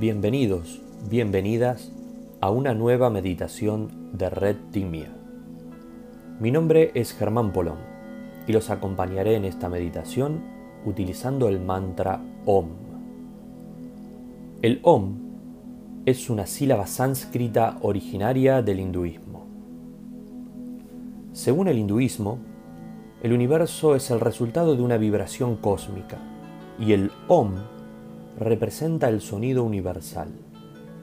Bienvenidos, bienvenidas a una nueva meditación de Red Timia. Mi nombre es Germán Polón y los acompañaré en esta meditación utilizando el mantra OM. El OM es una sílaba sánscrita originaria del hinduismo. Según el hinduismo, el universo es el resultado de una vibración cósmica y el OM representa el sonido universal,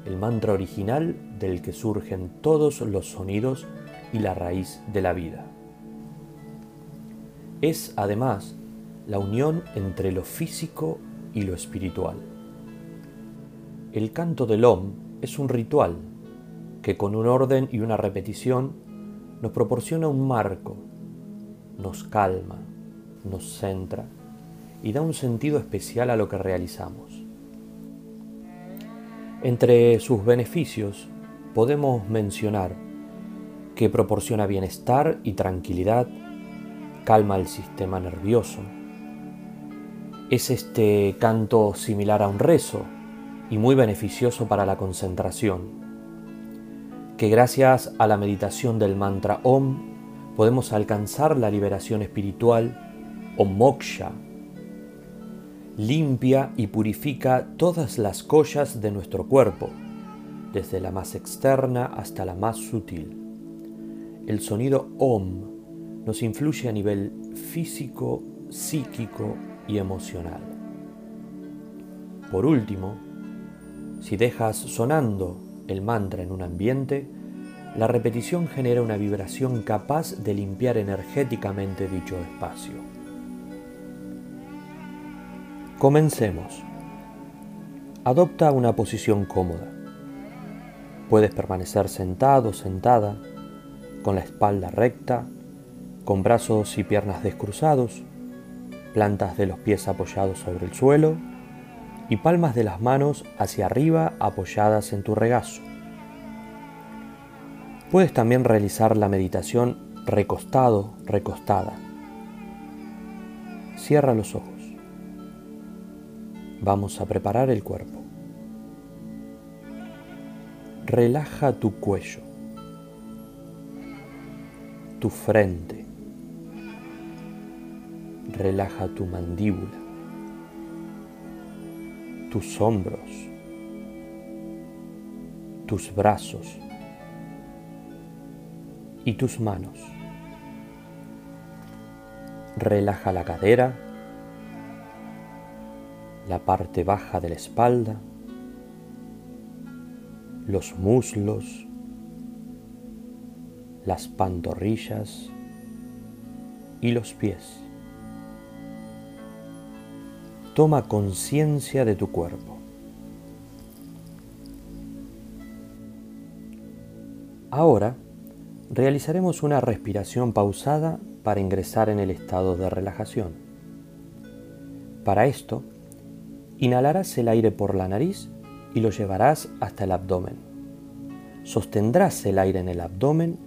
el mantra original del que surgen todos los sonidos y la raíz de la vida. Es además la unión entre lo físico y lo espiritual. El canto del OM es un ritual que con un orden y una repetición nos proporciona un marco, nos calma, nos centra y da un sentido especial a lo que realizamos. Entre sus beneficios podemos mencionar que proporciona bienestar y tranquilidad, calma el sistema nervioso. Es este canto similar a un rezo y muy beneficioso para la concentración, que gracias a la meditación del mantra OM podemos alcanzar la liberación espiritual o moksha limpia y purifica todas las collas de nuestro cuerpo, desde la más externa hasta la más sutil. El sonido OM nos influye a nivel físico, psíquico y emocional. Por último, si dejas sonando el mantra en un ambiente, la repetición genera una vibración capaz de limpiar energéticamente dicho espacio. Comencemos. Adopta una posición cómoda. Puedes permanecer sentado o sentada, con la espalda recta, con brazos y piernas descruzados, plantas de los pies apoyados sobre el suelo y palmas de las manos hacia arriba apoyadas en tu regazo. Puedes también realizar la meditación recostado, recostada. Cierra los ojos. Vamos a preparar el cuerpo. Relaja tu cuello, tu frente. Relaja tu mandíbula, tus hombros, tus brazos y tus manos. Relaja la cadera la parte baja de la espalda, los muslos, las pantorrillas y los pies. Toma conciencia de tu cuerpo. Ahora realizaremos una respiración pausada para ingresar en el estado de relajación. Para esto, Inhalarás el aire por la nariz y lo llevarás hasta el abdomen. Sostendrás el aire en el abdomen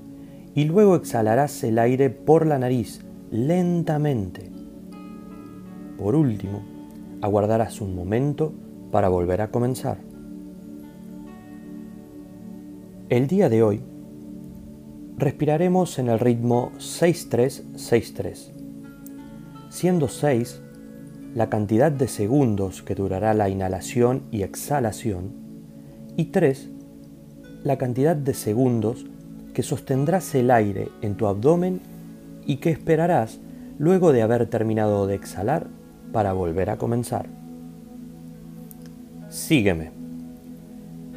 y luego exhalarás el aire por la nariz lentamente. Por último, aguardarás un momento para volver a comenzar. El día de hoy respiraremos en el ritmo 6-3-6-3, siendo 6 la cantidad de segundos que durará la inhalación y exhalación, y 3. La cantidad de segundos que sostendrás el aire en tu abdomen y que esperarás luego de haber terminado de exhalar para volver a comenzar. Sígueme.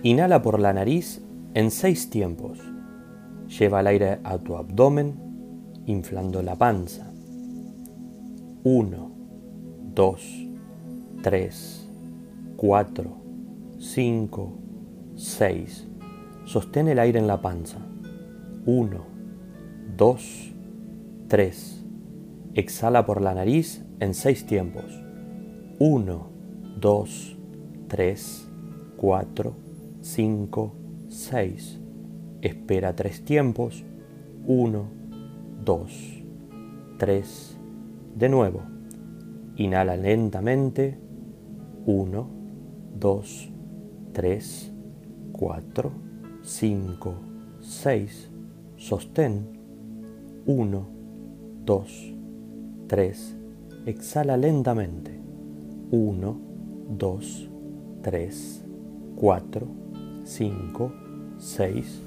Inhala por la nariz en seis tiempos. Lleva el aire a tu abdomen, inflando la panza. 1 2, 3, 4, 5, 6. Sostén el aire en la panza. 1, 2, 3. Exhala por la nariz en 6 tiempos. 1, 2, 3, 4, 5, 6. Espera 3 tiempos. 1, 2, 3. De nuevo. Inhala lentamente. 1, 2, 3, 4, 5, 6, sostén, 1, 2, 3, exhala lentamente, 1, 2, 3, 4, 5, 6,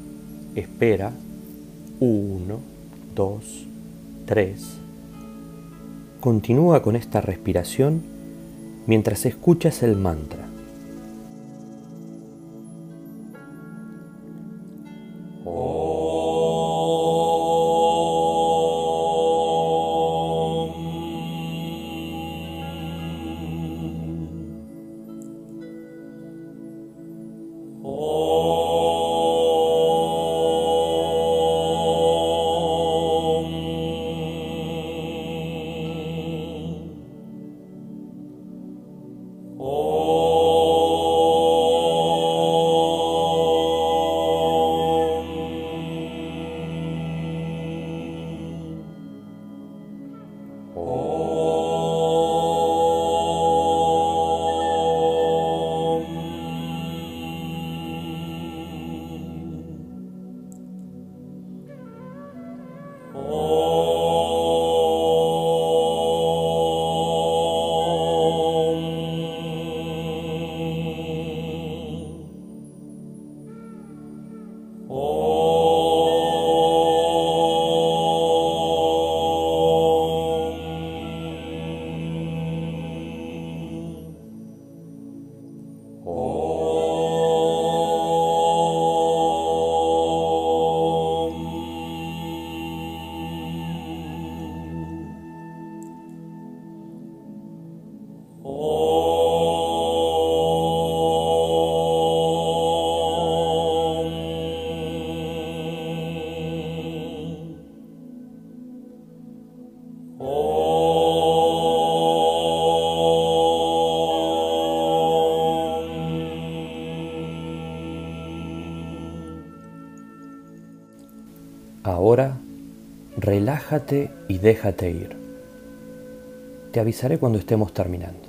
espera, 1, 2, 3. Continúa con esta respiración mientras escuchas el mantra. Oh. Ahora relájate y déjate ir. Te avisaré cuando estemos terminando.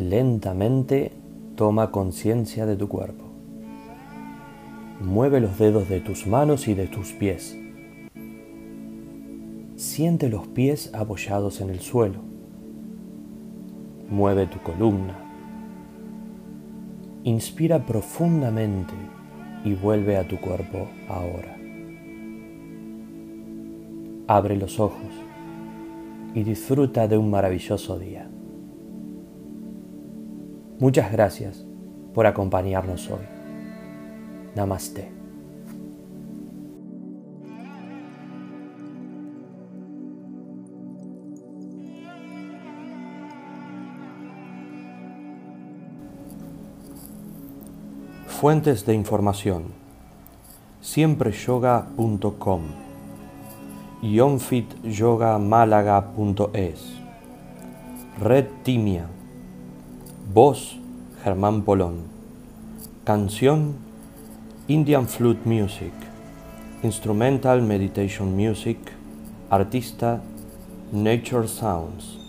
Lentamente toma conciencia de tu cuerpo. Mueve los dedos de tus manos y de tus pies. Siente los pies apoyados en el suelo. Mueve tu columna. Inspira profundamente y vuelve a tu cuerpo ahora. Abre los ojos y disfruta de un maravilloso día. Muchas gracias por acompañarnos hoy. Namaste. Fuentes de información. Siempreyoga.com Yonfityogamalaga.es Red Timia Voz Germán Polón Canción Indian Flute Music. Instrumental Meditation Music. Artista Nature Sounds